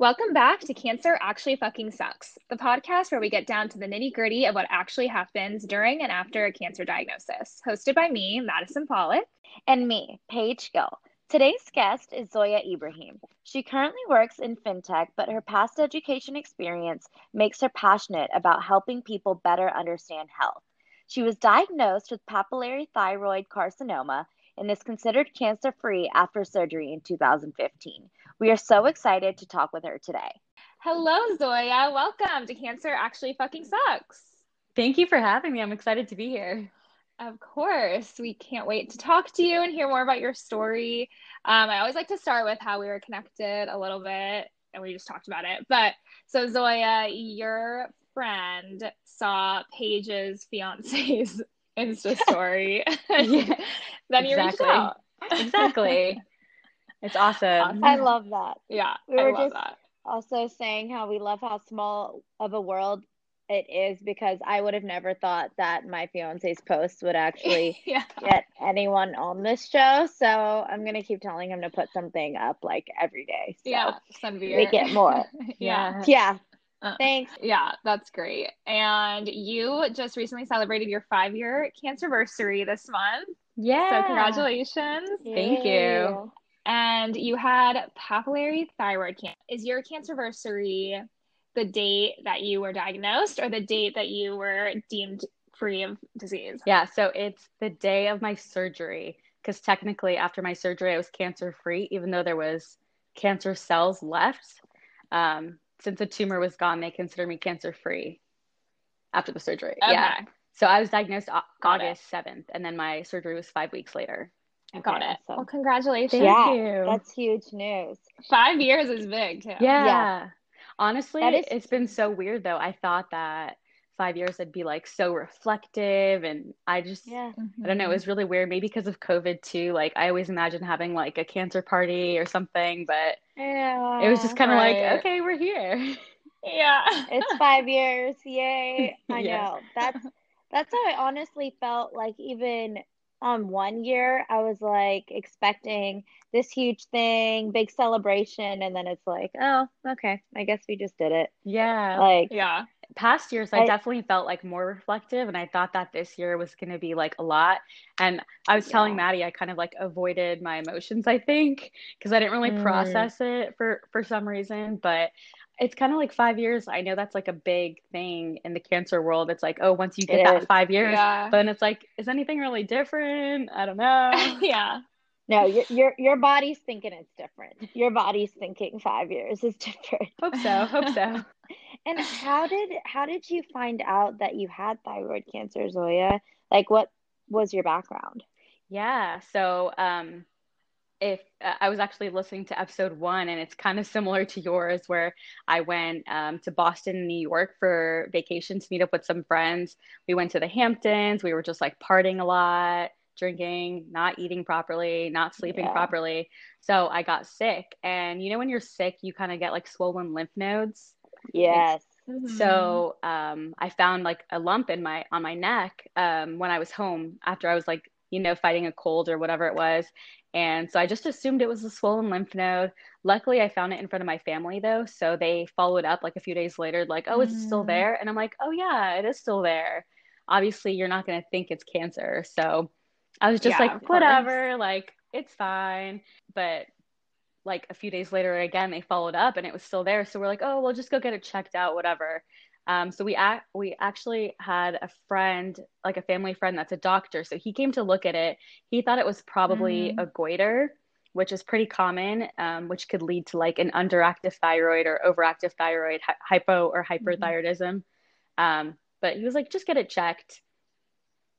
Welcome back to Cancer Actually Fucking Sucks, the podcast where we get down to the nitty gritty of what actually happens during and after a cancer diagnosis. Hosted by me, Madison Pollock. And me, Paige Gill. Today's guest is Zoya Ibrahim. She currently works in fintech, but her past education experience makes her passionate about helping people better understand health. She was diagnosed with papillary thyroid carcinoma and is considered cancer free after surgery in 2015. We are so excited to talk with her today. Hello, Zoya. Welcome to Cancer Actually Fucking Sucks. Thank you for having me. I'm excited to be here. Of course. We can't wait to talk to you and hear more about your story. Um, I always like to start with how we were connected a little bit, and we just talked about it. But so, Zoya, your friend saw Paige's fiance's Insta story. yeah, then you exactly. reached out. exactly. It's awesome. I love that. Yeah, We I were love just- that. Also, saying how we love how small of a world it is because I would have never thought that my fiance's post would actually yeah. get anyone on this show. So I'm gonna keep telling him to put something up like every day. So Yeah. Sunbeer. we get more. yeah. Yeah. Uh, Thanks. Yeah, that's great. And you just recently celebrated your five year cancer anniversary this month. Yeah. So, congratulations. Thank you. And you had papillary thyroid cancer. Is your cancer anniversary the date that you were diagnosed or the date that you were deemed free of disease? Yeah. So it's the day of my surgery because technically after my surgery, I was cancer free, even though there was cancer cells left. Um, since the tumor was gone, they considered me cancer free after the surgery. Okay. Yeah. So I was diagnosed au- Got it. August 7th, and then my surgery was five weeks later. I got it. so- Well, congratulations. Thank yeah, you. that's huge news. Five years is big, too. Yeah. Yeah. Honestly, That is- it's been so weird though. I thought that five years I'd be like so reflective and I just Yeah. Mm-hmm. I don't know, it was really weird. Maybe because of COVID too. Like I always imagine having like a cancer party or something, but Yeah. it was just kind of right. like, okay, we're here. Yeah. It's five years. Yay. I Yeah. know. That's that's how I honestly felt like even on one year I was like expecting this huge thing, big celebration, and then it's like, oh, okay, I guess we just did it. Yeah. Like yeah. Past years, I I- definitely felt like more reflective, and I thought that this year was going to be like a lot. And I was telling Yeah. Maddie, I kind of like avoided my emotions, I think, because I didn't really Mm. process it for for some reason. But it's kind of like five years. I know that's like a big thing in the cancer world. It's like, oh, once you get It that is. five years, Yeah. but then it's like, is anything really different? I don't know. yeah. no, your your your body's thinking it's different. Your body's thinking five years is different. Hope so. Hope so. And how did how did you find out that you had thyroid cancer, Zoya? Like what was your background? Yeah. So, um, if uh, I was actually listening to episode one, and it's kind of similar to yours, where I went um, to Boston, New York for vacation to meet up with some friends. We went to the Hamptons. We were just like partying a lot, drinking, not eating properly, not sleeping Yeah. properly. So I got sick. And you know, when you're sick, you kind of get like swollen lymph nodes. Yes. Mm-hmm. So um, I found like a lump in my on my neck um, when I was home after I was like you know fighting a cold or whatever it was, and so I just assumed it was a swollen lymph node. Luckily, I found it in front of my family though, so they followed up like a few days later, like, "Oh, is it still Mm. there?" And I'm like, "Oh yeah, it is still there." Obviously, you're not gonna think it's cancer, so I was just Yeah, like, "Whatever, like it's fine." But like a few days later again they followed up and it was still there. So we're like oh we'll just go get it checked out whatever. Um, so we act we actually had a friend like a family friend that's a doctor. So he came to look at it. He thought it was probably Mhm. a goiter which is pretty common um, which could lead to like an underactive thyroid or overactive thyroid hy- hypo or hyperthyroidism. Um, but he was like just get it checked.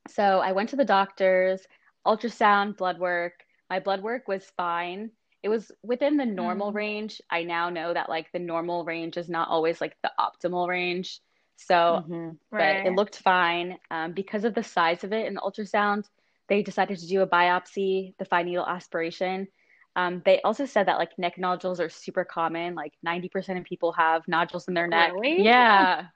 So i went to the doctors ultrasound blood work. My blood work was fine it was within the normal Mm. range. I now know that like the normal range is not always like the optimal range. So, Mhm. but Right. it looked fine. Um, because of the size of it in the ultrasound, they decided to do a biopsy, the fine needle aspiration. Um, they also said that like neck nodules are super common. Like 90% of people have nodules in their neck. Really? Yeah.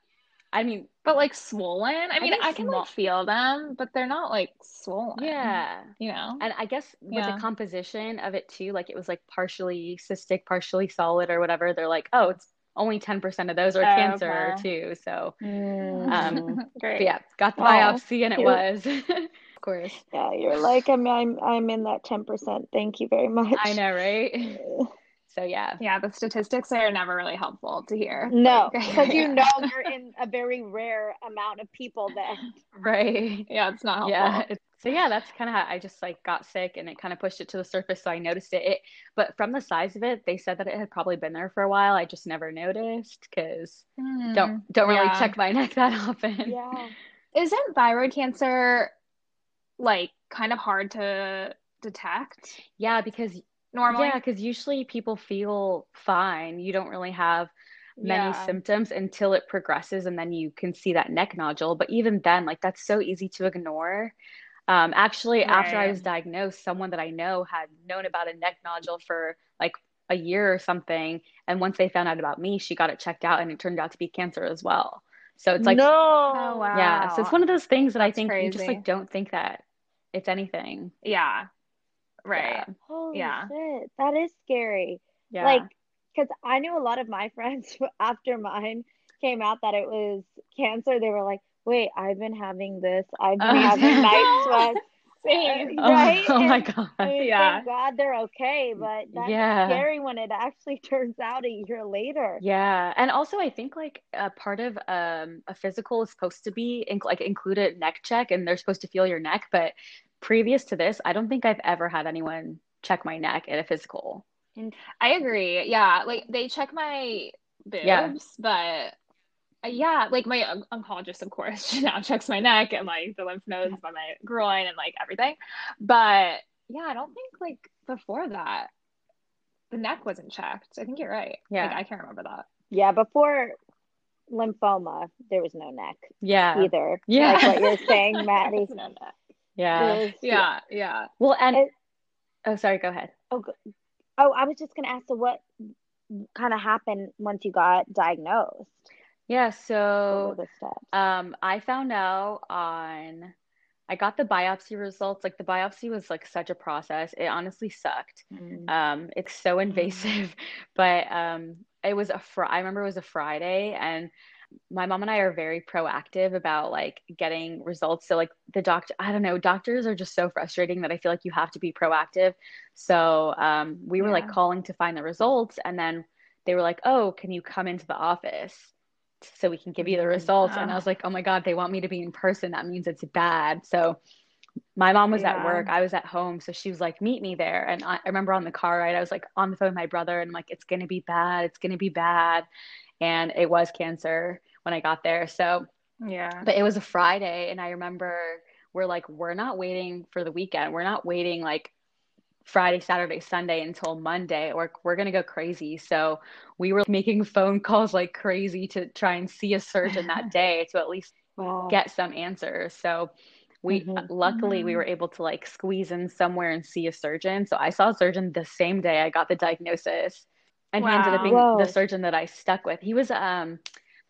I mean, but like swollen. I mean, I, can small- like feel them, but they're not like swollen. yeah. You know? And I guess with Yeah. the composition of it too, like it was like partially cystic, partially solid or whatever. They're like, oh, it's only 10% of those are Oh, cancer okay. too. So, Mm. Um, Great. but yeah, got the Oh, biopsy and it cute. was. of course. Yeah, you're like I'm I'm I'm in that 10%. Thank you very much. I know, right? So yeah. Yeah, the statistics are never really helpful to hear. No, Like- because you know you're in a very rare amount of people that Right. yeah, it's not helpful. Yeah. So yeah, that's kind of how I just like got sick and it kind of pushed it to the surface. So I noticed it. it. But from the size of it, they said that it had probably been there for a while. I just never noticed because Hmm. don't don't really Yeah. check my neck that often. yeah. Isn't thyroid cancer like kind of hard to detect Yeah, because normally? yeah, because usually people feel fine. You don't really have many Yeah. symptoms until it progresses and then you can see that neck nodule. But even then, like that's so easy to ignore. Um, actually, after I was diagnosed, someone that I know had known about a neck nodule for like a year or something. And once they found out about me, she got it checked out and it turned out to be cancer as well. So it's like, no. Oh, wow. yeah. So it's one of those things that I That's think you just like don't think that it's anything. Yeah. Right. Yeah. Holy Yeah. shit. That is scary. Yeah. Like, because I knew a lot of my friends after mine came out that it was cancer. They were like, wait, I've been having this. I've been Oh, having night sweats. Same. Oh, right? oh my God. I mean, Yeah. thank God they're okay, but that's Yeah. scary when it actually turns out a year later. Yeah, and also I think like a part of um, a physical is supposed to be in, like include a neck check, and they're supposed to feel your neck. But previous to this, I don't think I've ever had anyone check my neck at a physical. I agree. Yeah. Like they check my boobs, Yeah. but uh, yeah, like my on- oncologist, of course, she now checks my neck and like the lymph nodes by my groin and like everything. But yeah, I don't think like before that the neck wasn't checked. I think you're right. Yeah. Like I can't remember that. Yeah, before lymphoma, there was no neck Yeah, either. Yeah. Like what you're saying, Maddie. There's no neck. Yeah. Yeah, yeah. Well, and It- oh, sorry, go ahead. Oh, oh, I was just gonna ask. So, what kind of happened once you got diagnosed? Yeah, so were the steps? Um, I found out on, I got the biopsy results. Like the biopsy was like such a process. It honestly sucked. Mm. Um, it's so invasive, but um, it was a fr I remember it was a Friday, and my mom and I are very proactive about like getting results. So like the doctor, I don't know, doctors are just so frustrating that I feel like you have to be proactive. So um, we were like calling to find the results, and then they were like, "Oh, can you come into the office?" So we can give you the results. And I was like, oh my God, they want me to be in person. That means it's bad. So my mom was at work. I was at home. So she was like, meet me there. And I, I remember on the car ride, I was like on the phone with my brother and I'm like, it's to be bad. It's to be bad. And it was cancer when I got there. So, Yeah. but it was a Friday. And I remember we're like, we're not waiting for the weekend. We're not waiting like Friday, Saturday, Sunday until Monday, or we're to go crazy. So we were making phone calls like crazy to try and see a surgeon that day to at least Wow. get some answers. So we Mhm. luckily we were able to like squeeze in somewhere and see a surgeon. So I saw a surgeon the same day I got the diagnosis. And he ended up being Whoa. the surgeon that I stuck with. He was um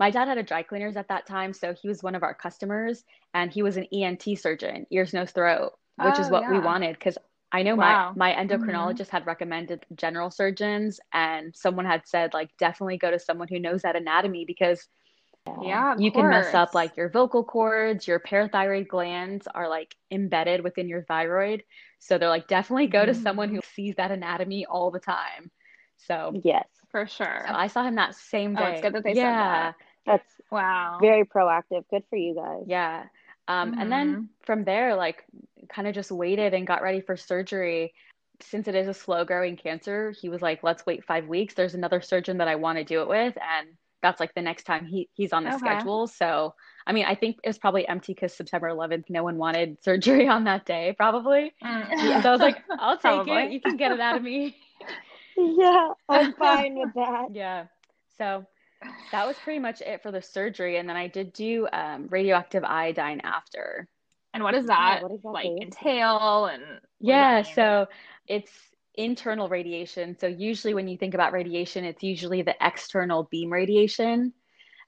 my dad had a dry cleaners at that time, so he was one of our customers and he was an ENT surgeon, ears, nose, throat, which is Oh, what we wanted because I know Wow. my my endocrinologist had recommended general surgeons and someone had said like definitely go to someone who knows that anatomy because Yeah, of you can mess up like your vocal cords, your parathyroid glands are like embedded within your thyroid. So they're like, definitely go to Mhm. someone who sees that anatomy all the time. So, Yes, for sure. so I saw him that same Oh, day. it's good that they said yeah, that. that's Wow. very proactive. Good for you guys. yeah. Um, and then from there, like, kind of just waited and got ready for surgery. Since it is a slow growing cancer, he was like, let's wait five weeks. There's another surgeon that I want to do it with. And that's like the next time he, he's on the Okay. schedule. So, I mean, I think it was probably empty because September 11th, no one wanted surgery on that day, probably. Mm. So I was like, I'll take it. You can get it out of me. Yeah, I'm fine with that. Yeah. So that was pretty much it for the surgery. And then I did do um, radioactive iodine after. And what does that what exactly like is entail? And Yeah, so it's internal radiation. So usually when you think about radiation, it's usually the external beam radiation.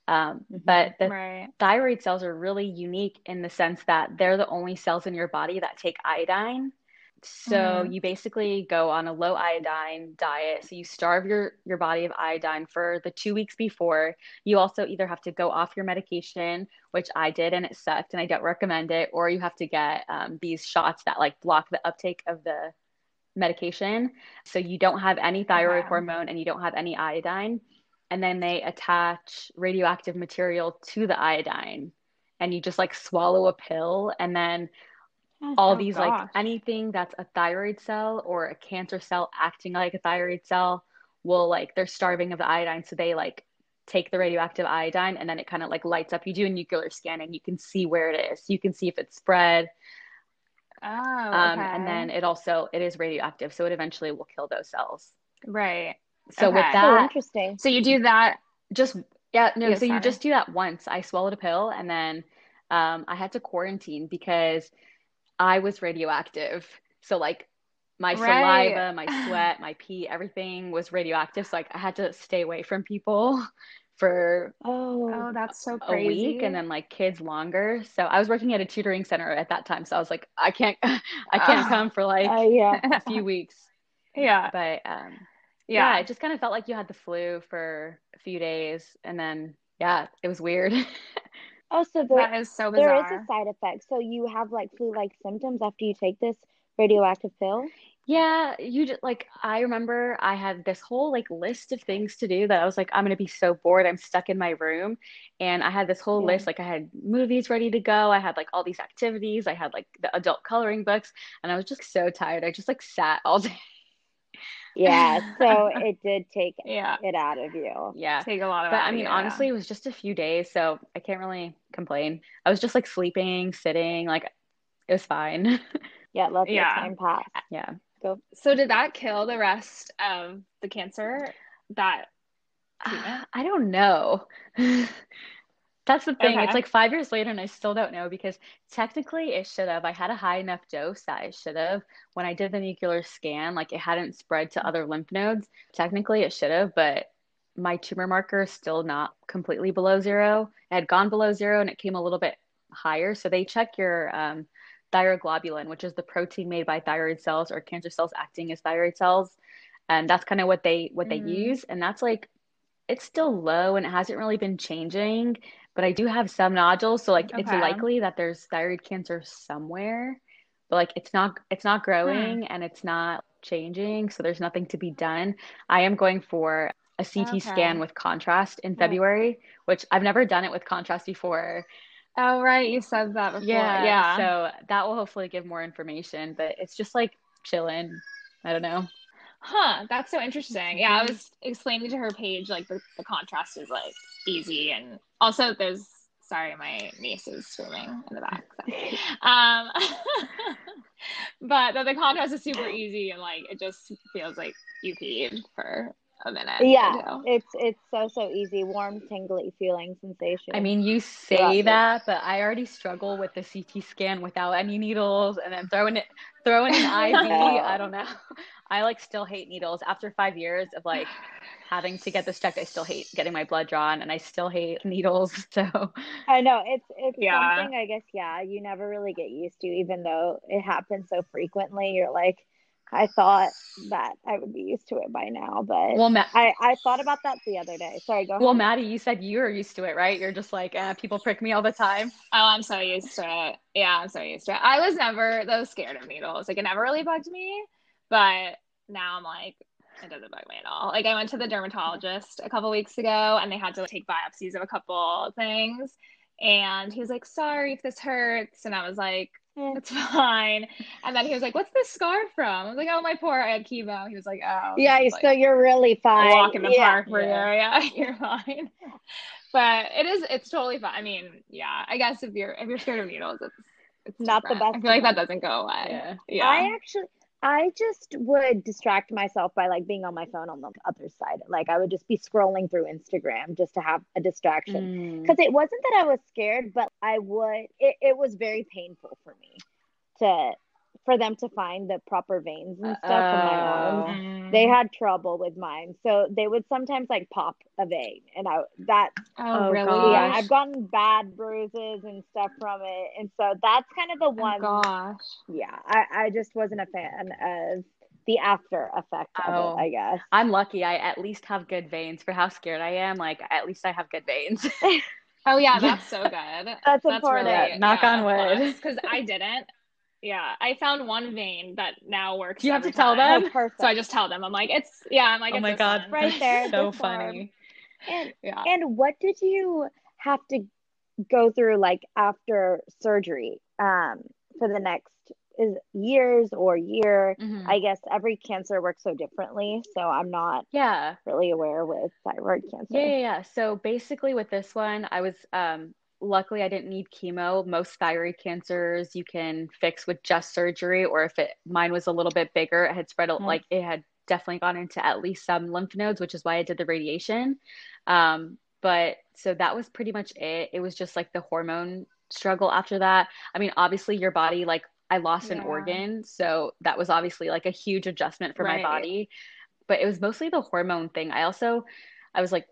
Um, Mhm. but the Right. thyroid cells are really unique in the sense that they're the only cells in your body that take iodine. So Mhm. you basically go on a low iodine diet. So you starve your your body of iodine for the two weeks before. You also either have to go off your medication, which I did and it sucked, and I don't recommend it, or you have to get um, these shots that like block the uptake of the medication. So you don't have any thyroid Okay. hormone and you don't have any iodine. And then they attach radioactive material to the iodine, and you just like swallow a pill, and then all Oh, these gosh. like anything that's a thyroid cell or a cancer cell acting like a thyroid cell will like they're starving of the iodine so they like take the radioactive iodine and then it kind of like lights up you do a nuclear scan and you can see where it is you can see if it's spread Oh, um, and then it also it is radioactive so it eventually will kill those cells Right. so with Okay. So that interesting. So you do that. just yeah no Yeah, so you sorry. just do that once i swallowed a pill and then um, i had to quarantine because i was radioactive so like my Right. saliva my sweat my pee everything was radioactive so like i had to stay away from people for Oh, Oh, that's so crazy. a week and then like kids longer so i was working at a tutoring center at that time so i was like i can't i can't Oh. come for like uh, yeah. a few weeks yeah. but um yeah Yeah. it just kind of felt like you had the flu for a few days and then yeah it was weird Oh, so there, That is so there is a side effect. So you have like flu-like symptoms after you take this radioactive pill? Yeah, you just like I remember I had this whole like list of things to do that I was like I'm gonna be so bored I'm stuck in my room and I had this whole Yeah. list like I had movies ready to go I had like all these activities I had like the adult coloring books and I was just so tired I just like sat all day Yeah. So it did take Yeah. it out of you. yeah Take a lot of but out I of mean you, honestly it was just a few days so I can't really complain I was just like sleeping sitting like it was fine Yeah, let the Yeah. time pass. yeah Go. So did that kill the rest of the cancer? That treatment? I don't know. That's the thing. Okay. It's like five years later, and I still don't know because technically it should have. I had a high enough dose that I should have. When I did the nuclear scan, like it hadn't spread to other lymph nodes. Technically, it should have, but my tumor marker is still not completely below zero. It had gone below zero and it came a little bit higher. So they check your um, thyroglobulin, which is the protein made by thyroid cells or cancer cells acting as thyroid cells. And that's kind of what they what they Mhm. use. And that's like it's still low and it hasn't really been changing, but I do have some nodules, so like it's likely that there's thyroid cancer somewhere, but like it's not it's not growing and it's not changing, so there's nothing to be done. I am going for a CT scan with contrast in. February, which I've never done it with contrast before. Oh, right. You said that before. Yeah, Yeah. so that will hopefully give more information, but it's just like chilling. I don't know. Huh, that's so interesting. Yeah, I was explaining to her Paige like the, the contrast is like easy and also there's sorry, my niece is swimming in the back. so. Um but that the contrast is super easy and like it just feels like you peed for a minute. or Yeah, two. it's it's so so easy, warm, tingly feeling sensation. I mean, you say Gotcha. that, but I already struggle with the CT scan without any needles and then throwing it throwing an IV. I don't know. I like still hate needles. After five years of like having to get this checked, I still hate getting my blood drawn and I still hate needles. So I know it's it's Yeah. something I guess yeah you never really get used to even though it happens so frequently you're like I thought that I would be used to it by now but well, Ma- I I thought about that the other day sorry go well, ahead Maddie, you said you were used to it, right? You're just like, eh, people prick me all the time. Oh, I'm so used to it. Yeah, I'm so used to it. I was never though scared of needles. Like it never really bugged me, but now I'm like, it doesn't bug me at all. Like I went to the dermatologist a couple weeks ago and they had to like, take biopsies of a couple things. And he was like, sorry if this hurts. And I was like. Mm. it's fine. And then he was like, what's this scar from? I was like, oh, my poor, I had chemo. He was like, oh. yeah was like, so you're really fine walk in the yeah. park for Yeah. you. Yeah, you're fine. But it is, it's totally fine. I mean, yeah, I guess if you're if you're scared of needles, it's it's Not the best I feel like that doesn't go away. Yeah. Yeah. I actually I just would distract myself by like being on my phone on the other side like I would just be scrolling through Instagram just to have a distraction Mm. because it wasn't that I was scared, but I would. It, it was very painful for me to for them to find the proper veins and stuff for my arms. Mm. They had trouble with mine, so they would sometimes like pop a vein, and I that Oh, Oh, really? gosh. yeah, I've gotten bad bruises and stuff from it, and so that's kind of the Oh, one. gosh. yeah, I I just wasn't a fan of the after effect of Oh. it. I guess. I'm lucky. I at least have good veins for how scared I am. Like at least I have good veins. Oh yeah, Yeah. that's so good. That's important. Yeah, knock on wood. Because I didn't. Yeah, I found one vein that now works. You have to tell time. them? Oh. So I just tell them. I'm like, it's yeah. I'm like, oh it's my this god, one. Right there, so funny. and Yeah. and what did you have to go through like after surgery um for the next is years or year Mhm. i guess every cancer works so differently so i'm not Yeah. really aware with thyroid cancer Yeah, yeah, yeah. So basically with this one, I was um luckily I didn't need chemo. Most thyroid cancers you can fix with just surgery, or if it mine was a little bit bigger, it had spread Okay. like it had definitely gone into at least some lymph nodes, which is why I did the radiation. Um, but so that was pretty much it. It was just like the hormone struggle after that. I mean, obviously your body like I lost an organ, so that was obviously like a huge adjustment for my body. But it was mostly the hormone thing. I also I was like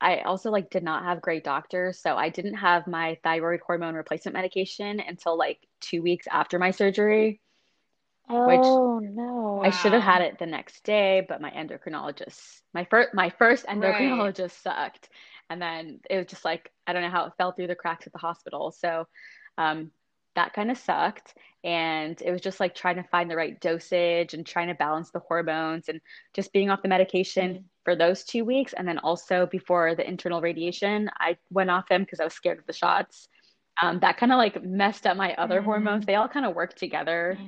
I also like did not have great doctors, so I didn't have my thyroid hormone replacement medication until like 2 weeks after my surgery. oh no I should have had it the next day, but my endocrinologist, my first my first endocrinologist sucked. And then it was just like I don't know how it fell through the cracks at the hospital. So um that kind of sucked. And it was just like trying to find the right dosage and trying to balance the hormones and just being off the medication for those two weeks. And then also before the internal radiation, I went off them because I was scared of the shots. Um, that kind of like messed up my other Mhm. hormones. They all kind of work together.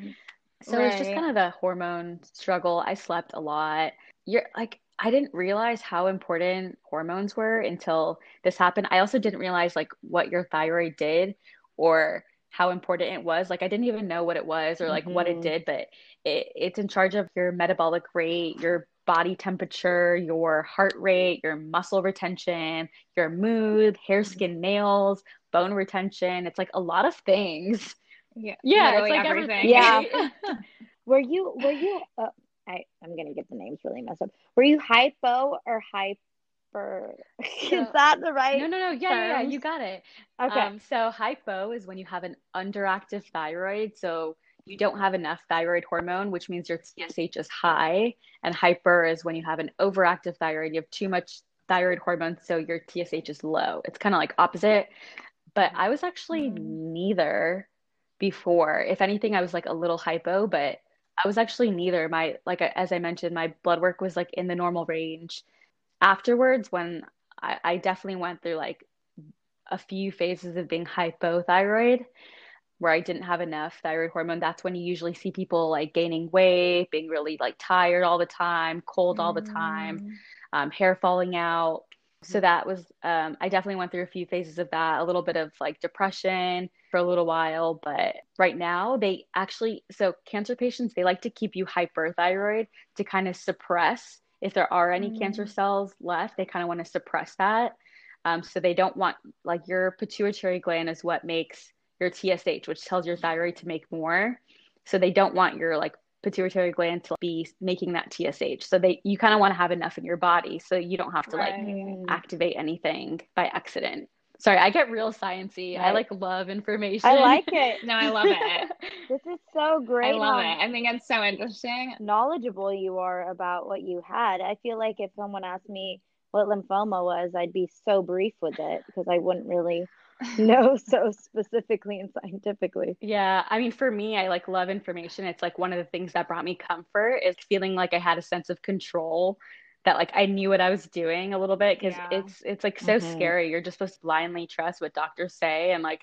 So it's just kind of the hormone struggle. I slept a lot. You're like, I didn't realize how important hormones were until this happened. I also didn't realize like what your thyroid did or how important it was. Like I didn't even know what it was or like what it Mhm. did, but it, it's in charge of your metabolic rate, your body temperature, your heart rate, your muscle retention, your mood, hair, skin, nails, bone retention. It's like a lot of things. Yeah. Yeah, it's like everything. everything. Yeah. were you were you uh, I, i'm gonna get the names really messed up were you hypo or hyper is So- that the right No, no, no. Yeah, yeah, yeah. You got it. okay Um, so hypo is when you have an underactive thyroid. So you don't have enough thyroid hormone, which means your TSH is high. And hyper is when you have an overactive thyroid. You have too much thyroid hormone, so your TSH is low. It's kind of like opposite. But I was actually Mm. neither before. If anything, I was like a little hypo, but I was actually neither. My, like, as I mentioned, my blood work was like in the normal range. Afterwards, when I, I definitely went through like a few phases of being hypothyroid where I didn't have enough thyroid hormone. That's when you usually see people like gaining weight, being really like tired all the time, cold all the time, Mm. um, hair falling out. So that was, um, I definitely went through a few phases of that, a little bit of like depression for a little while. But right now, they actually, so cancer patients, they like to keep you hyperthyroid to kind of suppress if there are any cancer Mm. cells left, they kind of want to suppress that. Um, so they don't want, like, your pituitary gland is what makes your TSH, which tells your thyroid to make more. So they don't want your like pituitary gland to be making that TSH. So they you kind of want to have enough in your body so you don't have to like Right. Mm. activate anything by accident. Sorry, I get real sciencey. I like love information. i like it No, I love it. this is so great I love it. Um, I think it's so interesting. knowledgeable you are about what you had i feel like if someone asked me what lymphoma was i'd be so brief with it because i wouldn't really know so specifically and scientifically Yeah, I mean, for me, I like love information. It's like one of the things that brought me comfort is feeling like I had a sense of control, that like I knew what I was doing a little bit because Yeah. it's it's like so Mhm. scary. You're just supposed to blindly trust what doctors say, and like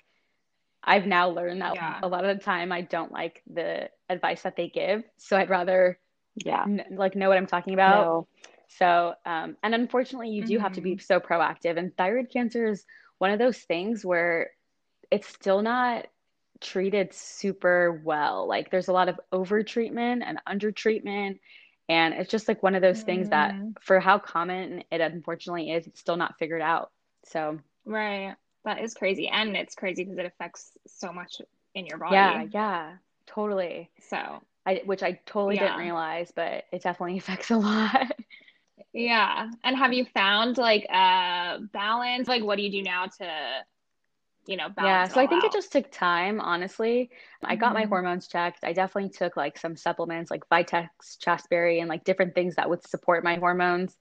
I've now learned that Yeah. a lot of the time I don't like the advice that they give, so I'd rather yeah n like know what I'm talking about. no. So, um, and unfortunately, you do have to be so proactive. And thyroid cancer is one of those things where it's still not treated super well. Like, there's a lot of over treatment and under treatment. And it's just like one of those things that, Mm. for how common it unfortunately is, it's still not figured out. So, Right. That is crazy. And it's crazy because it affects so much in your body. yeah, yeah. totally. So, I which I totally didn't realize, but it definitely affects a lot. Yeah. And have you found like a balance? Like, what do you do now to, you know, Yeah, balance it so I all think it just took time, honestly. I got my Mhm. hormones checked. I definitely took like some supplements like Vitex, Chasteberry, and like different things that would support my hormones.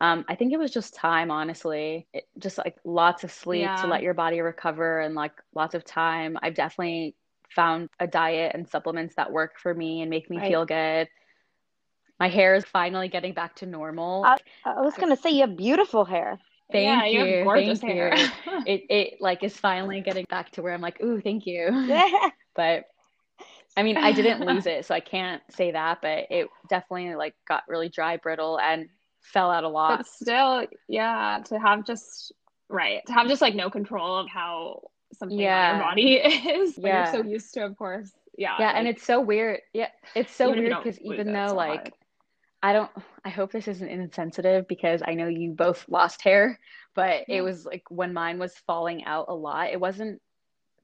Um, I think it was just time, honestly. It, just like lots of sleep to let your body recover and like lots of time. I've definitely found a diet and supplements that work for me and make me Right. feel good. My hair is finally getting back to normal. I, I was gonna say you have beautiful hair. Yeah, Thank you have you, gorgeous thank hair. you. It it like is finally getting back to where I'm like, ooh, thank you. But I mean, I didn't lose it, so I can't say that, but it definitely like got really dry, brittle, and fell out a lot. But still, yeah, to have just right, to have just like no control of how something on your body is when Yeah. you're so used to, of course. Yeah. Yeah, and it's so weird. Yeah, it's so you weird because even though so like hard. I don't, I hope this isn't insensitive because I know you both lost hair, but Yeah. it was like when mine was falling out a lot, it wasn't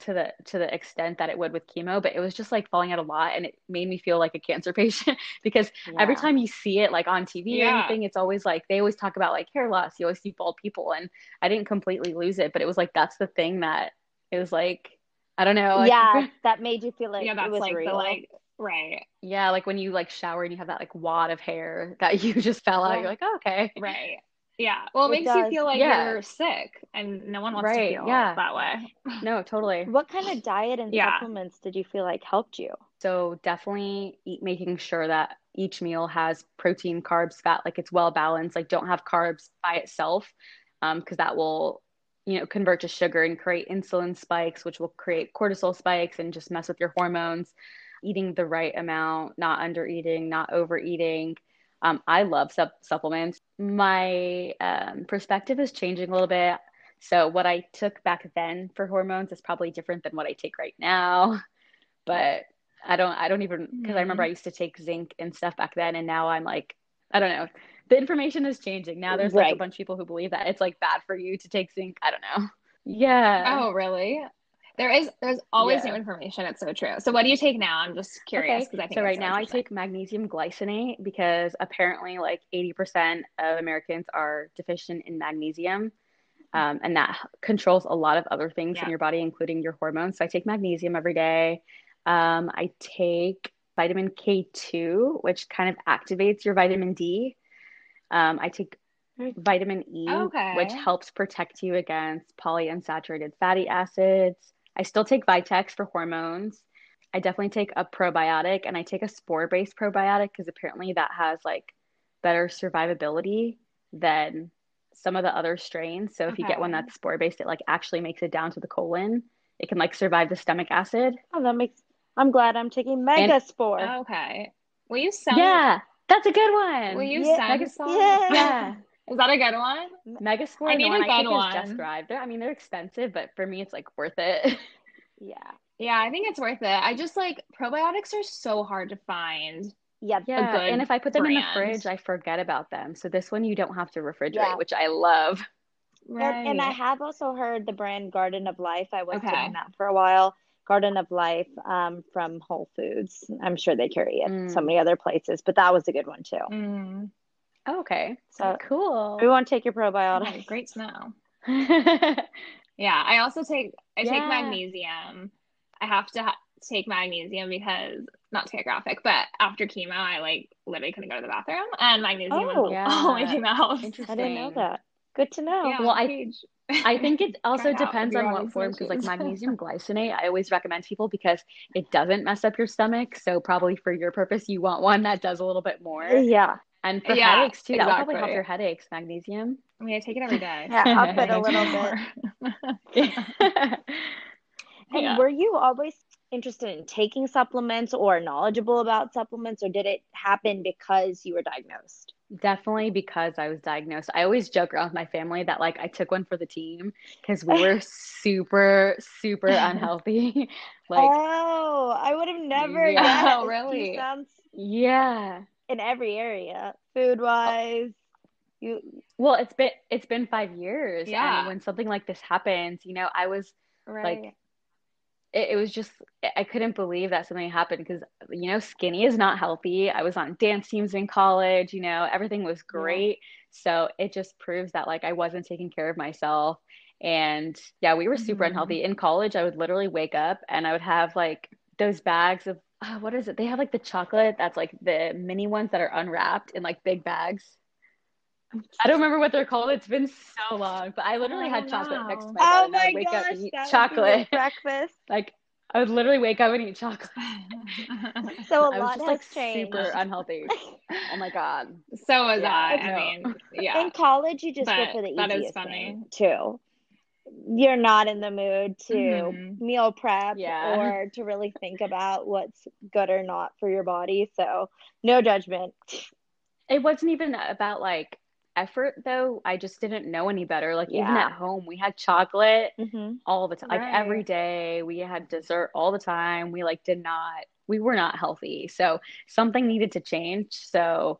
to the to the extent that it would with chemo, but it was just like falling out a lot and it made me feel like a cancer patient because every time you see it like on TV or anything, it's always like they always talk about like hair loss. You always see bald people and I didn't completely lose it, but it was like that's the thing that it was like I don't know, like yeah, that made you feel like yeah, it that's was like the real. like right, yeah, like when you like shower and you have that like wad of hair that you just fell out, Yeah. you're like, oh, okay. right. Yeah. Well, it It makes you feel like Yeah. you're sick and no one wants to feel yeah. that way. No, totally. What kind of diet and Yeah. supplements did you feel like helped you? So definitely eat, making sure that each meal has protein, carbs, fat, like it's well balanced. Like don't have carbs by itself, um, because that will, you know, convert to sugar and create insulin spikes, which will create cortisol spikes and just mess with your hormones. Eating the right amount, not under eating, not overeating. Um, I love sup supplements. My um, perspective is changing a little bit. So what I took back then for hormones is probably different than what I take right now. But I don't I don't even because I remember I used to take zinc and stuff back then and now I'm like I don't know. The information is changing. Now there's like a bunch of people who believe that it's like bad for you to take zinc. I don't know. Yeah. Oh, really? There is there's always Yeah. new information. It's so true. So what do you take now? I'm just curious Okay, I think so right now I take magnesium glycinate because apparently like 80% of Americans are deficient in magnesium. Um, and that controls a lot of other things in your body, including your hormones. So I take magnesium every day. Um, I take vitamin K2, which kind of activates your vitamin D. Um, I take vitamin E, Okay. which helps protect you against polyunsaturated fatty acids. I still take Vitex for hormones. I definitely take a probiotic and I take a spore-based probiotic because apparently that has like better survivability than some of the other strains. So if you get one that's spore-based, it like actually makes it down to the colon. It can like survive the stomach acid. Oh, that makes. I'm glad I'm taking Megaspore. Okay. Will you send Yeah, that's a good one. will you Yeah. send Megas- Yeah. Yeah. Is that a good one? Megaspore, I the need one a I good take is one. Just Thrive. They're, I mean, they're expensive, but for me, it's like worth it. Yeah. Yeah, I think it's worth it. I just like probiotics are so hard to find. Yeah. Yeah, good and if I put them in the fridge, I forget about them. So this one you don't have to refrigerate, Yeah. which I love. And, and I have also heard the brand Garden of Life. I was Okay. doing that for a while. Garden of Life um, from Whole Foods. I'm sure they carry it so Mm. many other places, but that was a good one too. Mm, Oh, okay. So Cool. everyone take your okay, probiotics. great to know. yeah. Yeah, I also take I take Yeah. magnesium. I have to ha take magnesium because not to get graphic, but after chemo, I like literally couldn't go to the bathroom, and magnesium Oh. was the only thing that helps. I didn't know Interesting. that. Good to know. Yeah, Well, I- I think it also Try it out depends on on what form, because like magnesium glycinate, I always recommend people because it doesn't mess up your stomach. So probably for your purpose, you want one that does a little bit more. Yeah. And for Yeah, headaches too, that will probably help your headaches, magnesium. I mean, I take it every day. Yeah, up it a little bit. more. And Yeah. were you always interested in taking supplements or knowledgeable about supplements, or did it happen because you were diagnosed? Definitely because I was diagnosed. I always joke around with my family that like I took one for the team because we were super, super unhealthy. Like, oh, I would have never Yeah. Oh, really? Sounds yeah. In every area, food wise. You Well, it's been it's been five years, Yeah. and when something like this happens, you know, I was Right. like it, it was just I couldn't believe that something happened because you know skinny is not healthy. I was on dance teams in college, you know, everything was great. So it just proves that like I wasn't taking care of myself. And yeah, we were super mm-hmm. unhealthy. In college, I would literally wake up and I would have like those bags of oh, what is it? They have like the chocolate that's like the mini ones that are unwrapped in like big bags. I don't remember what they're called. It's been so long, but I literally had oh, chocolate next to my bed, oh and I would wake gosh, up oh, and eat chocolate breakfast. like I would literally wake up and eat chocolate. so a I lot was just, has like changed. super unhealthy. oh my god. So was Yeah, I. I mean, yeah. In college, you just go for the that is easiest funny. thing too. You're not in the mood to Mhm. meal prep Yeah. or to really think about what's good or not for your body. So no judgment. It wasn't even about like effort though. I just didn't know any better. Like even at home, we had chocolate hmm all the time. Like every day. We had dessert all the time. We like did not. We were not healthy. So something needed to change. So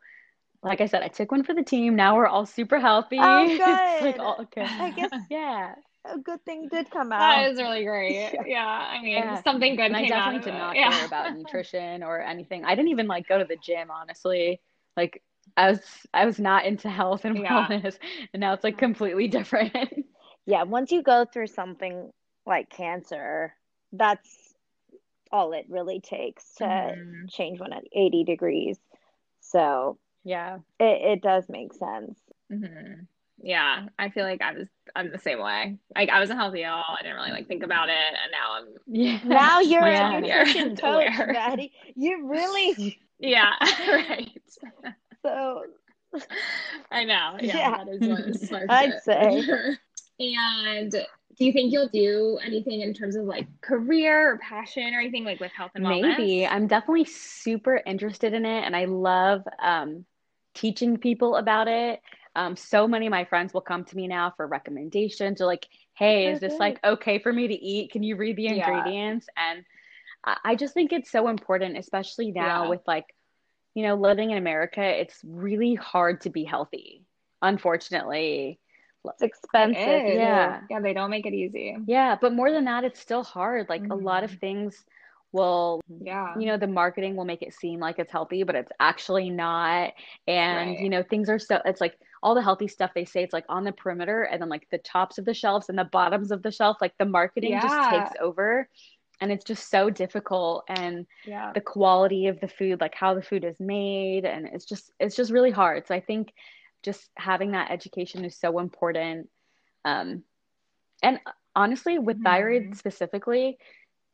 like I said, I took one for the team. Now we're all super healthy. Oh, It's like all okay. I guess Yeah. A good thing did come That out. is really great. Yeah. I mean, Yeah. something good And I came out definitely of did it. not Yeah. care about nutrition or anything. I didn't even like go to the gym, honestly. Like I was I was not into health and Yeah. wellness, and now it's like completely different. Yeah, once you go through something like cancer, that's all it really takes to Mhm. change one at 80 degrees. So Yeah. it, it does make sense. hmm Yeah, I feel like I was I'm the same way. Like I wasn't healthy at all. I didn't really like think about it, and now I'm Yeah. Now you're a nutrition coach. Maddie. You really yeah, right. so I know. Yeah, Yeah. that is what sparked I'd say. And do you think you'll do anything in terms of like career or passion or anything like with health and wellness? Maybe. I'm definitely super interested in it and I love um, teaching people about it. Um, so many of my friends will come to me now for recommendations or like, hey, is this like okay for me to eat? Can you read the Yeah. ingredients? And I, just think it's so important, especially now Yeah. with like, you know, living in America, it's really hard to be healthy, unfortunately. it's expensive. It. Yeah. Yeah, they don't make it easy. Yeah, but more than that, it's still hard. Like a lot of Mhm. things will Yeah. you know, the marketing will make it seem like it's healthy, but it's actually not. And, Right. you know, things are so, it's like all the healthy stuff they say, it's like on the perimeter and then like the tops of the shelves and the bottoms of the shelf, like the marketing just takes over. And it's just so difficult. And Yeah. the quality of the food, like how the food is made, and it's just, it's just really hard. So I think just having that education is so important. Um, and honestly, with thyroid Mhm. specifically,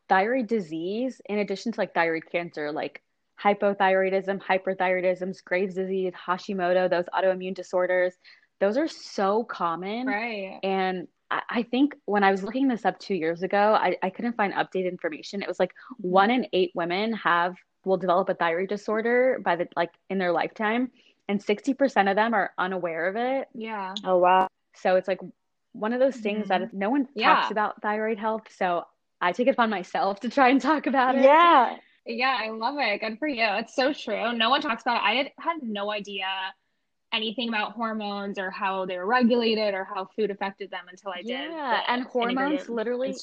thyroid disease, in addition to like thyroid cancer, like hypothyroidism, hyperthyroidism, Graves' disease, Hashimoto, those autoimmune disorders, those are so common. Right. And I, I think when I was looking this up two years ago, I, I couldn't find updated information. It was like one in eight women have will develop a thyroid disorder by the like in their lifetime, and 60% of them are unaware of it. Yeah. Oh wow. So it's like one of those things that Mhm. if no one Yeah. talks about thyroid health. So I take it upon myself to try and talk about it. Yeah. Yeah, I love it. Good for you. It's so true. No one talks about it. I had, had no idea anything about hormones or how they were regulated or how food affected them until I did. Yeah, and hormones literally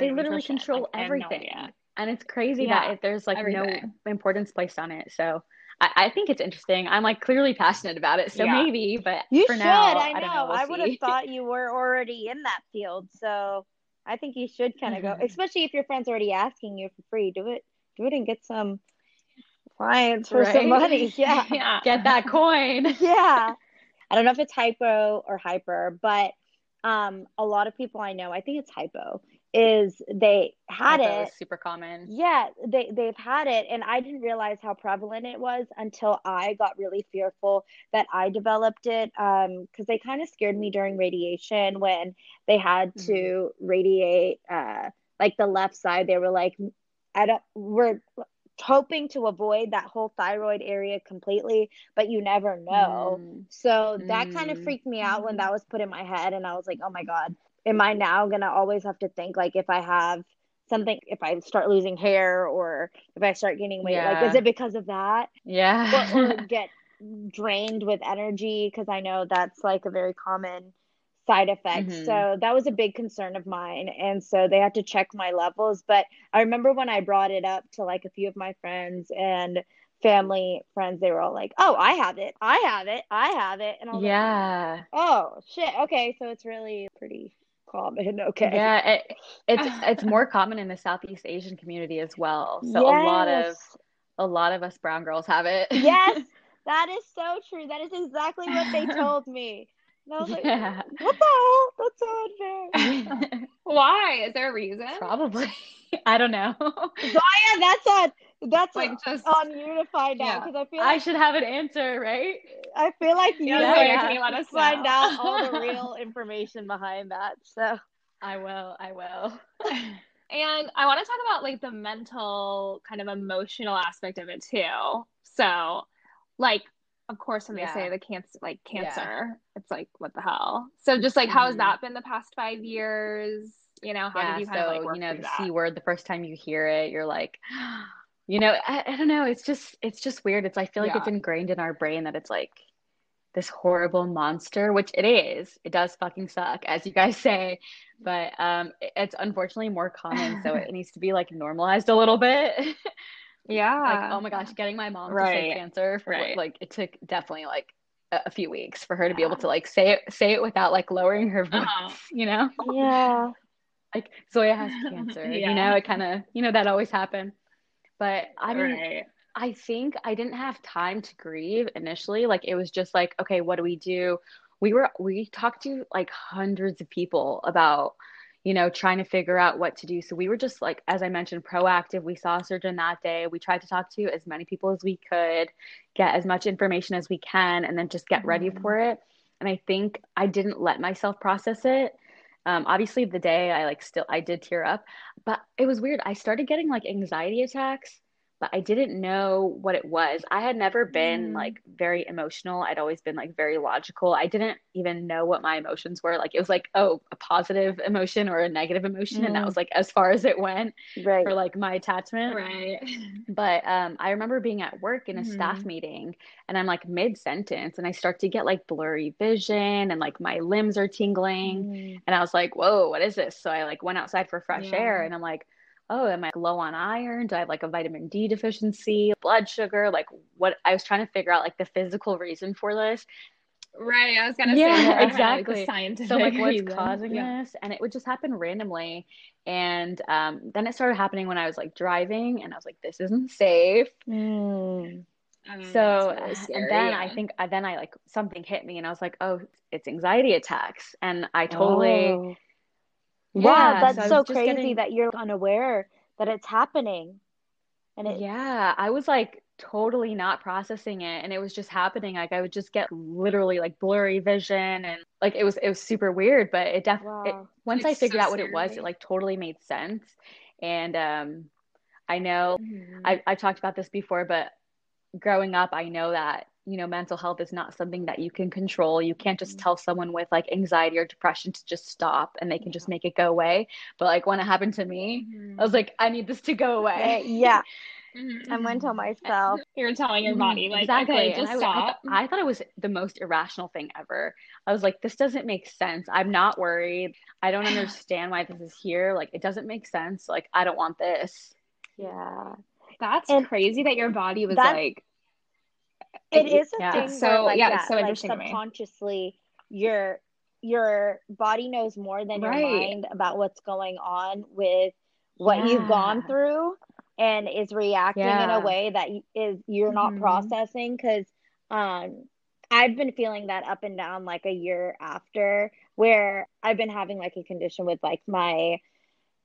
they literally Nutrition. control Like, I had no everything. And it's crazy Yeah, that it, there's like everything. no importance placed on it. So I, I think it's interesting. I'm like clearly passionate about it. So Yeah. maybe, but You for should. now, I I know. don't know. We'll I would have thought you were already in that field. So I think you should kind of Mhm. go, especially if your friend's already asking you for free. Do it. Do it and get some clients for some money. Yeah. yeah. Get that coin. yeah. I don't know if it's hypo or hyper, but um, a lot of people I know, I think it's hypo, is they had Hypo it. is super common. Yeah, they they've had it, and I didn't realize how prevalent it was until I got really fearful that I developed it. Um, because they kind of scared me during radiation when they had to radiate, uh, like the left side. They were like, I don't, we're hoping to avoid that whole thyroid area completely, but you never know. Mm. So that kind of Mm. freaked me out when that was put in my head, and I was like, oh my God, am I now gonna always have to think like if I have something, if I start losing hair or if I start gaining weight, like is it because of that? Yeah. Or, or get drained with energy? Because I know that's like a very common side effects. Mhm. So that was a big concern of mine. And so they had to check my levels. But I remember when I brought it up to like a few of my friends and family friends, they were all like, oh, I have it. I have it. I have it. And I was like, Yeah. oh, shit. Okay. So it's really pretty common. Okay. Yeah, it, it's it's more common in the Southeast Asian community as well. So a lot of a lot of us brown girls have it. Yes, that is so true. That is exactly what they told me. And I was like, Yeah. what the hell? That's so unfair. Why? Is there a reason? Probably. I don't know. Zoya, that's on that's Like on, just on you to find out Yeah. because I feel I should have an answer, right? I feel like you yeah, Yeah, yeah. can you let us find know? out all the real information behind that. So I will. I will. And I want to talk about like the mental kind of emotional aspect of it too. So, like, of course, when they Yeah. say the cancer, like Yeah. cancer, it's like, what the hell? So, just like, how has Mhm. that been the past five years? You know, how yeah, did you kind so of like you know the that? C word, the first time you hear it, you're like, you know, I, I don't know. It's just it's just weird. It's I feel like it's ingrained in our brain that it's like this horrible monster, which it is. It does fucking suck, as you guys say, but um, it- it's unfortunately more common, so it needs to be like normalized a little bit. Yeah. Like, oh my gosh, getting my mom to say cancer for Right. like it took definitely like a, a few weeks for her to be able to like say it say it without like lowering her voice, Uh-huh. you know? yeah. Like Zoya has cancer, Yeah. you know, it kind of, you know, that always happened. But I mean, right. I think I didn't have time to grieve initially. Like it was just like, okay, what do we do? We were we talked to like hundreds of people about, you know, trying to figure out what to do. So we were just like, as I mentioned, proactive. We saw a surgeon that day. We tried to talk to as many people as we could, get as much information as we can, and then just get ready Mhm. for it. And I think I didn't let myself process it. Um, obviously, the day I like still I did tear up, but it was weird. I started getting like anxiety attacks but I didn't know what it was. I had never been Mm. like very emotional. I'd always been like very logical. I didn't even know what my emotions were. Like it was like, oh, a positive emotion or a negative emotion. And that Mm. was like as far as it went Right. for like my attachment. Right. But um, I remember being at work in a Mhm. staff meeting and I'm like mid sentence and I start to get like blurry vision and like my limbs are tingling. Mm. And I was like, whoa, what is this? So I like went outside for fresh Yeah. air and I'm like, oh, am I low on iron? Do I have like a vitamin D deficiency, blood sugar? Like what I was trying to figure out like the physical reason for this. Right. I was gonna Yeah, say kind of, exactly. Like scientific So like what's reason. causing Yeah. this? And it would just happen randomly. And um, then it started happening when I was like driving and I was like, this isn't safe. Mm. Um, So really and scary, then I think then I like something hit me and I was like, oh, it's anxiety attacks. And I totally Oh. Yeah, Wow, that's I so crazy getting that you're unaware that it's happening. And it Yeah, I was like totally not processing it and it was just happening. Like I would just get literally like blurry vision and like it was it was super weird, but it definitely wow. once I figured so out what it was, it like totally made sense. And um I know Mhm. I I've talked about this before, but growing up, I know that, you know, mental health is not something that you can control. You can't just Mhm. tell someone with like anxiety or depression to just stop and they can just make it go away. But like when it happened to me, Mhm. I was like, I need this to go away. yeah, Mhm. I'm going to myself. You're telling your Mhm, body, like, exactly. okay, just I, was- I, stop. th- I thought it was the most irrational thing ever. I was like, this doesn't make sense. I'm not worried. I don't understand why this is here. Like, it doesn't make sense. Like, I don't want this. Yeah. That's And crazy that your body was like, It is a yeah. thing It's where so- like yeah, that, so like subconsciously your your body knows more than your mind about what's going on with what you've gone through and is reacting in a way that is you're not Mhm. processing because um I've been feeling that up and down like a year after where I've been having like a condition with like my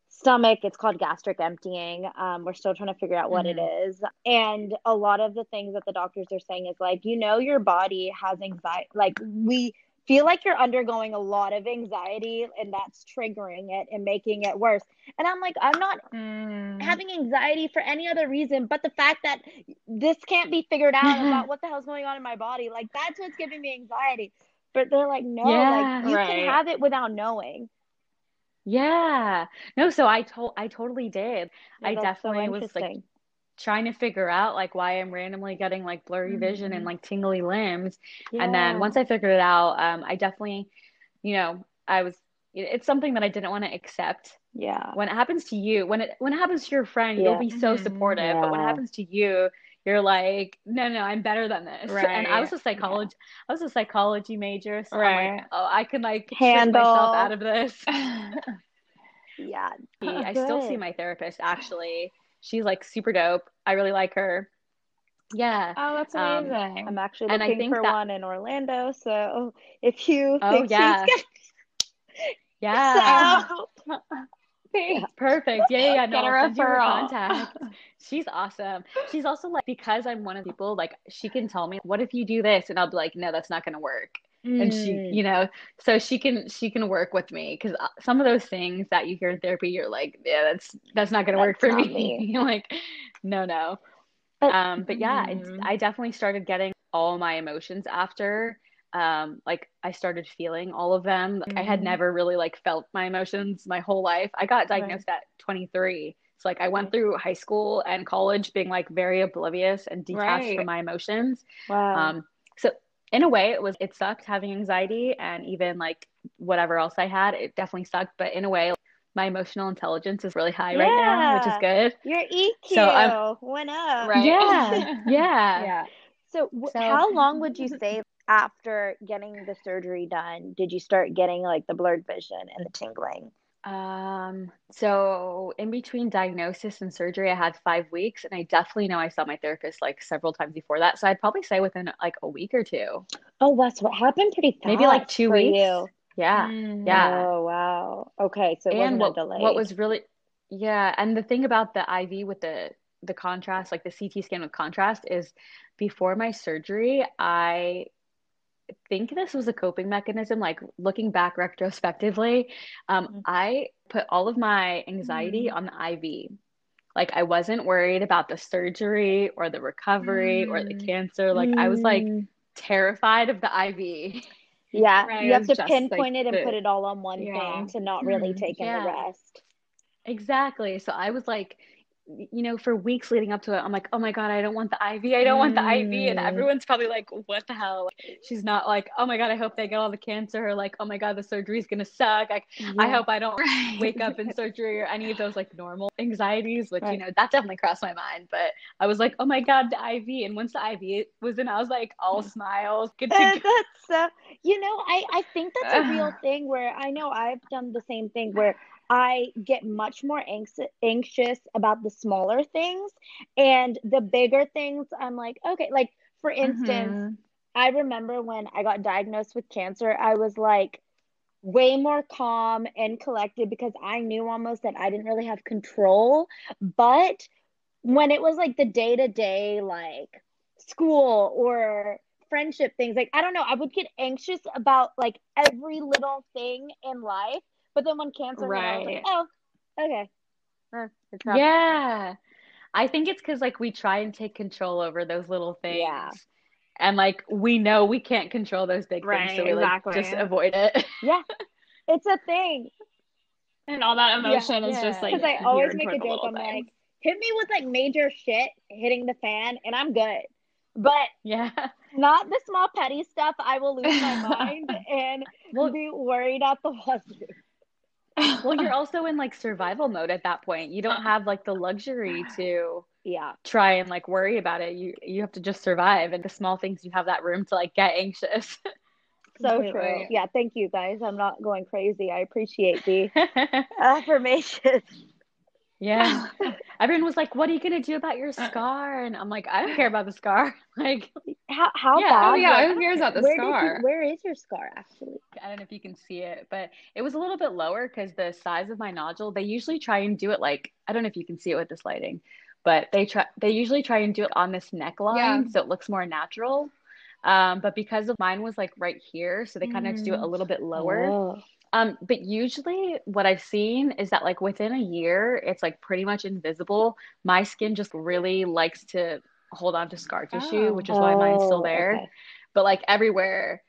stomach it's called gastric emptying. Um, we're still trying to figure out what it is. And a lot of the things that the doctors are saying is like you know your body has anxiety like we feel like you're undergoing a lot of anxiety and that's triggering it and making it worse. And i'm like i'm not mm, having anxiety for any other reason but the fact that this can't be figured out about what the hell's going on in my body. Like that's what's giving me anxiety. But they're like no Yeah. like you Right. can have it without knowing Yeah. No, so I told I totally did. Yeah, I that's so definitely was like trying to figure out like why I'm randomly getting like blurry vision and Mhm. like tingly limbs. And then once I figured it out, um, I definitely, you know, I was it's something that I didn't want to accept. Yeah. When it happens to you, when it when it happens to your friend, Yeah. you'll be so Mhm. supportive. But when it happens to you, you're like, no, no, I'm better than this. Right. And I was a psychology, I was a psychology major, so I'm Right. like, oh, I can like Handle. myself out of this. Yeah. I still see my therapist actually. She's like super dope. I really like her. Yeah. oh, that's Um, amazing. I'm actually looking for that- one in Orlando. So if you Oh, think yeah. she's Yeah. so Thanks. Perfect. Yeah, yeah, yeah. No, I'll send you her referral. contact. She's awesome. She's also like because I'm one of the people like she can tell me, "What if you do this?" and I'll be like, "No, that's not going to work." And she, Mm. you know, so she can she can work with me because some of those things that you hear in therapy, you're like, "Yeah, that's that's not going to work for me." You're like, "No, no." But- Um, but yeah, it's, Mhm. I definitely started getting all my emotions after. Um, like I started feeling all of them. I had Mhm. never really like felt my emotions my whole life. I got diagnosed at 23. So like I went through high school and college being like very oblivious and detached Right. from my emotions. wow. Um, so in a way it was it sucked having anxiety and even like whatever else I had, it definitely sucked, but in a way my emotional intelligence is really high right now, which is Yeah. good. Your EQ So I'm- went up. Right. Yeah. Yeah. Yeah. So, w- So- how long would you say after getting the surgery done did you start getting like the blurred vision and the tingling? Um, so in between diagnosis and surgery, I had five weeks, and I definitely know I saw my therapist like several times before that. So I'd probably say within like a week or two, Oh, that's what happened pretty fast maybe like two weeks. you. Yeah, Mm. yeah. Oh, wow. Okay, so And what what was really, yeah, and the thing about the IV with the the contrast, like the CT scan with contrast, is before my surgery, I think this was a coping mechanism. Like looking back retrospectively, um, Mhm. I put all of my anxiety on the IV. Like I wasn't worried about the surgery or the recovery or the Mm. cancer. Like I was like Mm. terrified of the IV. Yeah, Right, you have to just, like, pinpoint it and the- put it all on one Yeah. thing to not really Mhm. take in Yeah. the rest. Exactly. So I was like, you know, for weeks leading up to it, I'm like, oh my God, I don't want the IV. I don't want the IV. And Mm. everyone's probably like, what the hell? She's not like, oh my God, I hope they get all the cancer. Or like, oh my God, the surgery's gonna suck. Like, I hope I don't Right. wake up in surgery or any of those like normal anxieties, which, you know, that definitely crossed my mind. But I was like, oh my God, the IV. And once the IV was in, I was like, all smiles, good to Uh, go. that's so you know I I think that's a real thing where I know I've done the same thing where I get much more anx- anxious about the smaller things and the bigger things I'm like okay like for instance Mhm. I remember when I got diagnosed with cancer I was like way more calm and collected because I knew almost that I didn't really have control but when it was like the day to day like school or friendship things like I don't know I would get anxious about like every little thing in life but then when cancer hit I was like Right. oh okay Uh, it's not Yeah. I think it's because like we try and take control over those little things. Yeah. And like we know we can't control those big things, so Right, we like just avoid it. yeah it's a thing And all that emotion is yeah. just like because I always make a joke little I'm like things. hit me with like major shit hitting the fan and I'm good but Yeah. not the small petty stuff I will lose my mind and Well, be worried at the wazoo well, you're also in like survival mode at that point. You don't uh-huh. have like the luxury to yeah. try and like worry about it. You you have to just survive, and the small things you have that room to like get anxious. so true. Yeah thank you guys. I'm not going crazy. I appreciate the affirmation Yeah. Everyone was like, "What are you gonna do about your scar?" And I'm like, "I don't care about the scar." Like, how how Yeah, bad Oh yeah, like, who cares about the where scar? you where is your scar actually I don't know if you can see it, but it was a little bit lower because the size of my nodule, they usually try and do it like, I don't know if you can see it with this lighting, but they try they usually try and do it on this neckline Yeah. so it looks more natural. Um, but because of mine was like right here, so they kind of have to do it a Mm. little bit lower. Oh. Um, but usually what I've seen is that like within a year, it's like pretty much invisible. My skin just really likes to hold on to scar tissue, Oh. which is why mine's still Oh, there. okay. But like everywhere,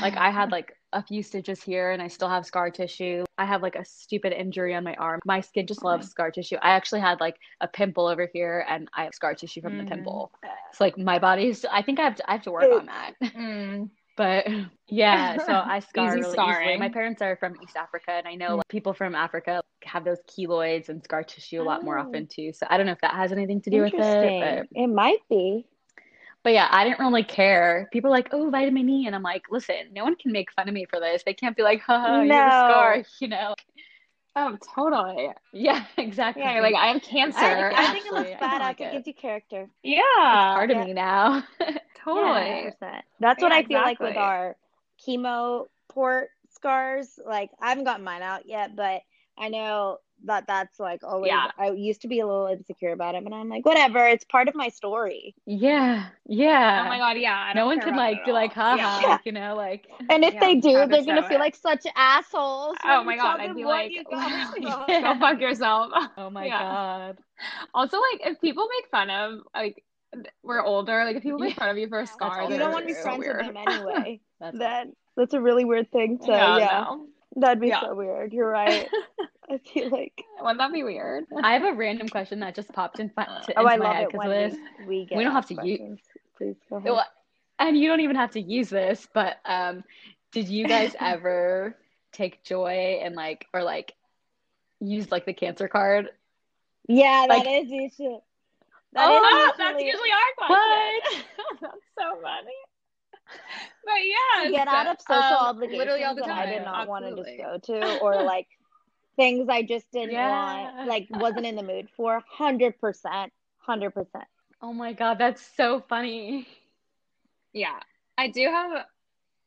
like I had like a few stitches here and I still have scar tissue. I have like a stupid injury on my arm. My skin just loves scar tissue. I actually had like a pimple over here and I have scar tissue from the Mhm. pimple. So like my body's I think I have to I have to work on that. Mm. But yeah, so I scar really scarring. easily. My parents are from East Africa, and I know mm. like, people from Africa have those keloids and scar tissue a lot more Oh. often too. So I don't know if that has anything to do with it. But, It might be. but yeah, I didn't really care. People are like, oh, vitamin E. And I'm like, listen, no one can make fun of me for this. They can't be like, haha, you're a scar, you know? Oh, totally. Yeah, exactly. Yeah, like, I have cancer. I, I think it looks badass. like it it. gives you character. yeah. part of me now. Totally. 100%. That's what Yeah, I feel like with our chemo port scars. Like I haven't gotten mine out yet, but I know that that's like always. Yeah. I used to be a little insecure about it, but I'm like, whatever. It's part of my story. yeah, yeah. Oh my god, yeah. No one care can like at be like, all. haha, Yeah. you know, like. And if Yeah, they do, they're gonna show feel it. like such assholes. Oh my god, I'd be like, you. Yeah. go fuck yourself. Oh my Yeah. god. Also, like, if people make fun of, like, we're older, like, if people make fun of you for a scar, also you don't want to be true. friends with them anyway. That's that that's a really weird thing to yeah, yeah. no. That'd be Yeah. so weird. You're right. I feel like Wouldn't that be weird? I have a random question that just popped in, to, oh, into I my love head it because of this. we, we get We don't have asked to use- Please go ahead. Well, And you don't even have to use this, but um, did you guys ever take joy and like, or like, use like the cancer card? Yeah, like- that is usually. That oh, is that's usually- usually our question. that's so funny. But yeah, to get out of social obligations literally all the that. I did not want to just go to, or like things I just didn't Yeah. want, like wasn't in the mood for. Hundred percent, hundred percent. Oh my god, that's so funny. Yeah, I do have.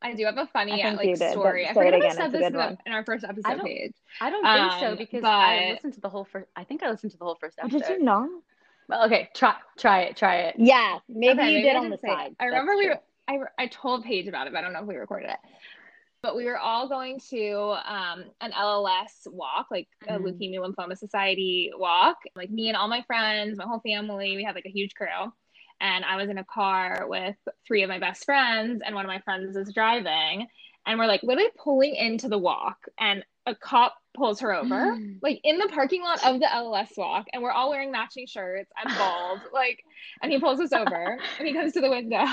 I do have a funny I like did, story. I say it forget if I said this in, the- in our first episode don't- Paige. I don't think so Um, because I listened to the whole first. I think I listened to the whole first Oh, episode. did you not? Well, okay, try try it, try it. Yeah, maybe Okay, you maybe did on the didn't say it. side. I remember That's we were, I, I told Paige about it, but I don't know if we recorded it. But we were all going to um, an LLS walk, like a Mhm. Leukemia Lymphoma Society walk. Like me and all my friends, my whole family, we had like a huge crew. And I was in a car with three of my best friends, and one of my friends is driving. And we're like literally pulling into the walk, and a cop pulls her over like in the parking lot of the LLS walk, and we're all wearing matching shirts. I'm bald, like, and he pulls us over, and he comes to the window,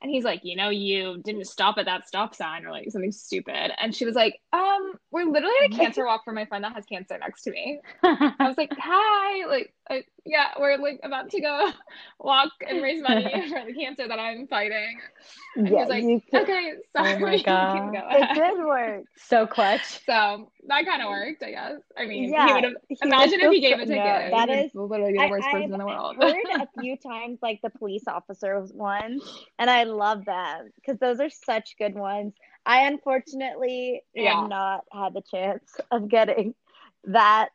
and he's like, you know, you didn't stop at that stop sign or like something stupid. And she was like, um, we're literally at a cancer walk for my friend that has cancer next to me. I was like, hi, like, I, yeah, we're like about to go walk and raise money for the cancer that I'm fighting. And Yeah, like, you could, okay, oh sorry, my you can God. go it did work. so clutch. So that kind of worked, I guess. I mean, Yeah, he would have. Imagine was if he so- gave a no, ticket. that He is- would literally be the I- worst person I've in the world. I've heard a few times like the police officers ones, and I love them because those are such good ones. I unfortunately Yeah. have not had the chance of getting that.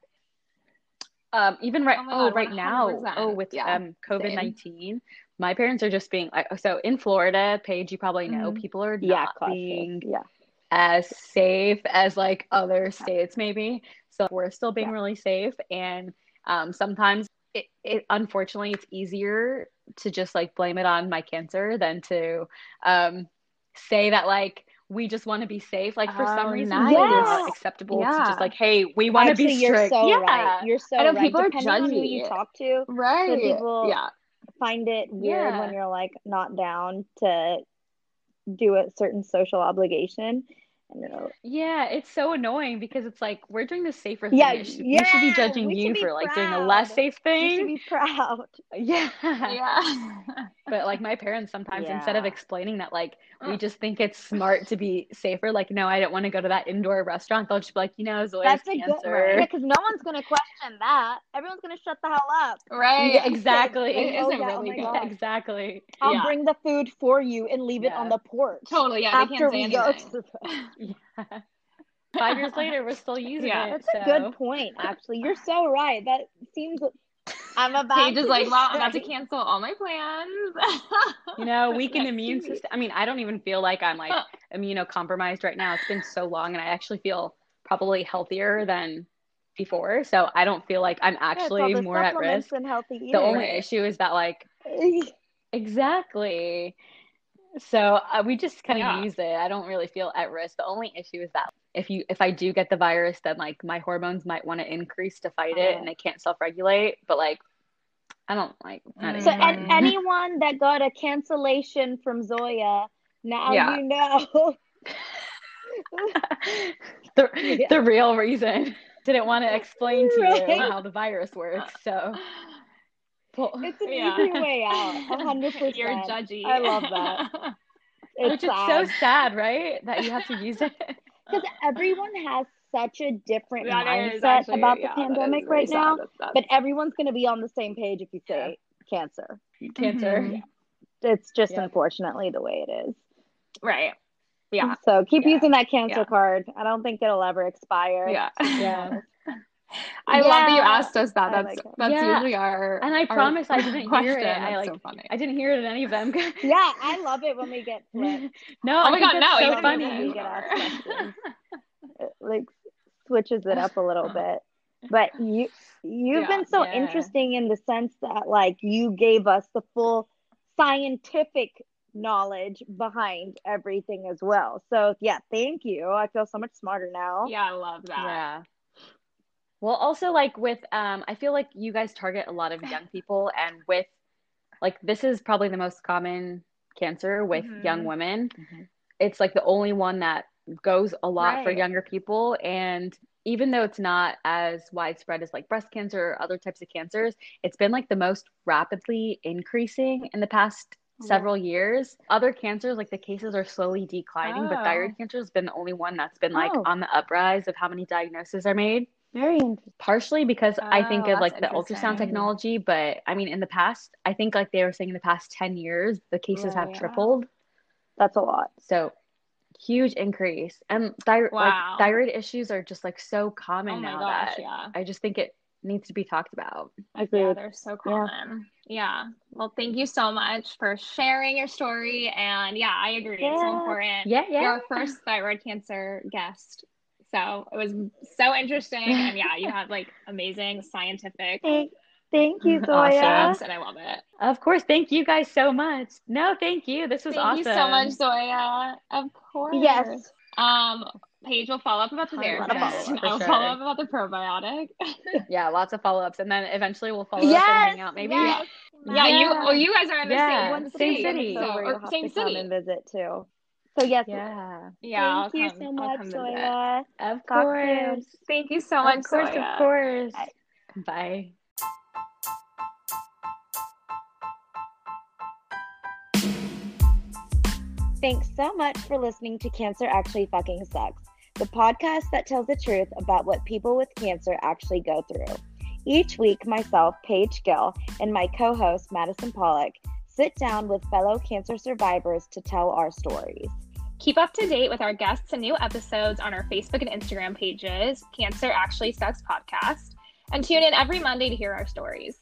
Um, even right, Oh my oh, right now, 100%. oh, with Yeah, um COVID nineteen, my parents are just being like, so in Florida, Paige, you probably know, Mhm. people are Yeah, not being Yeah, as safe as like other states maybe. So we're still being Yeah. really safe, and um, sometimes it, it unfortunately it's easier to just like blame it on my cancer than to um, say that like we just want to be safe. Like for some Oh, reason, nice. it's not acceptable to just like, hey, we want to actually, be you're strict. so yeah. right. You're so I know right. people are Depending on who you talk to, Right. So people- yeah. find it weird Yeah. when you're like not down to do a certain social obligation. And Yeah, it's so annoying because it's like we're doing the safer thing. Yeah, It should- we should be judging we you be for like doing a less safe thing. you should be proud. Yeah. Yeah. But like my parents sometimes instead of explaining that like we Mm. just think it's smart to be safer, like no, I don't want to go to that indoor restaurant. They'll just be like, you know, Zoya's That's a cancer. good yeah, because no one's gonna question that. Everyone's gonna shut the hell up. right. Yeah, exactly. It Oh, isn't yeah, oh really. Yeah, exactly. I'll Yeah. bring the food for you and leave it on the porch. Totally. Yeah. They after we go to the Yeah. Five years later, we're still using Yeah. it. That's a good point, actually. You're so right. That seems I'm about Paige is to like, well, I'm about to cancel all my plans. You know, weakened Next immune system. I mean, I don't even feel like I'm like immunocompromised right now. It's been so long, and I actually feel probably healthier than before. So I don't feel like I'm Yeah, it's all actually the more at risk. and healthy eating. The only issue is that like exactly. So uh, we just kind of Yeah. use it. I don't really feel at risk. The only issue is that if you if I do get the virus, then like my hormones might want to increase to fight it, Oh. and they can't self regulate. But like, I don't like. I don't So, and anyone that got a cancellation from Zoya Now Yeah. you know. the, Yeah. the real reason. Didn't want to explain to Right. you how the virus works. So, it's an Yeah. easy way out. Hundred percent. You're judgy. I love that. It's which is so sad sad, right? That you have to use it. because everyone has such a different That mindset actually- about the is pandemic very right sad. now. That's sad. But everyone's going to be on the same page if you say cancer. Cancer. Mhm. It's just unfortunately the way it is. right. Yeah. So keep Yeah. using that cancer Yeah. card. I don't think it'll ever expire. Yeah. Yeah. I love that you asked us that. That's like it. that's Yeah. usually our And I our promise I didn't hear question. it. I That's like so funny. I didn't hear it in any of them. Yeah, I love it when we get flipped. no, Oh my God, that's no, so even funny. if We get asked questions. It like switches it up a little bit. But you you've Yeah, been so yeah. interesting in the sense that like you gave us the full scientific knowledge behind everything as well. So yeah, thank you. I feel so much smarter now. Yeah, I love that. Yeah. Well, also like with um I feel like you guys target a lot of young people and with like this is probably the most common cancer with Mhm. young women. Mhm. It's like the only one that goes a lot for younger people and even though it's not as widespread as like breast cancer or other types of cancers, it's been like the most rapidly increasing in the past several years. Other cancers, like the cases are slowly declining, but Oh. thyroid cancer has been the only one that's been like Oh. on the uprise of how many diagnoses are made. Very interesting. Partially because I think Oh, of like the ultrasound technology, but I mean, in the past, I think like they were saying in the past 10 years, the cases have oh, Right. tripled. That's a lot. So huge increase. And thyroid, Wow. like thyroid issues are just like so common Oh now gosh, that yeah. I just think it needs to be talked about. Yeah, Agreed. they're so common. Yeah. Well, thank you so much for sharing your story. And yeah, I agree. It's so important. Yeah, You're yeah. our first thyroid cancer guest. So it was so interesting. And yeah, you had like amazing scientific Thank, thank you, Awesome. Zoya. facts, and I love it. Of course. Thank you guys so much. No, thank you. This was Thank awesome. Thank you so much, Zoya. Of course. Yes. Um, Paige will follow up about the A lot of therapist. follow-up, for I'll sure. follow up about the probiotic. Yeah, lots of follow ups. And then eventually we'll follow up and hang out maybe. yes. Yeah, you Yeah. well, you guys are in the Yeah, same, one city, city. so, So or you'll have same to come city. and visit too. So yes, Yeah. Yeah, thank you I'll come, so much, come visit. Zoya. Of Talk course. soon. Thank you so much, Of course, Zoya. of course. Bye. Bye. Thanks so much for listening to Cancer Actually Fucking Sucks, the podcast that tells the truth about what people with cancer actually go through. Each week, myself, Paige Gill, and my co host, Madison Pollock, sit down with fellow cancer survivors to tell our stories. Keep up to date with our guests and new episodes on our Facebook and Instagram pages, Cancer Actually Sucks Podcast, and tune in every Monday to hear our stories.